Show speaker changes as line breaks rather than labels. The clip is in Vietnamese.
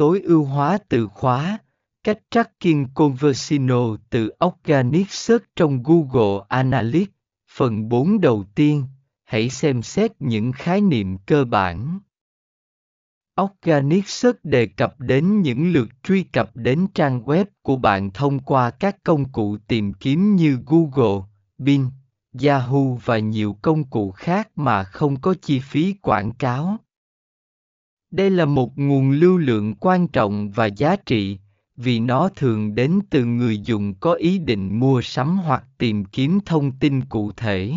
tối ưu hóa từ khóa, cách tracking conversino từ Organic Search trong Google Analytics. Phần 4 đầu tiên, hãy xem xét những khái niệm cơ bản. Organic Search đề cập đến những lượt truy cập đến trang web của bạn thông qua các công cụ tìm kiếm như Google, Bing, Yahoo và nhiều công cụ khác mà không có chi phí quảng cáo. Đây là một nguồn lưu lượng quan trọng và giá trị, vì nó thường đến từ người dùng có ý định mua sắm hoặc tìm kiếm thông tin cụ thể.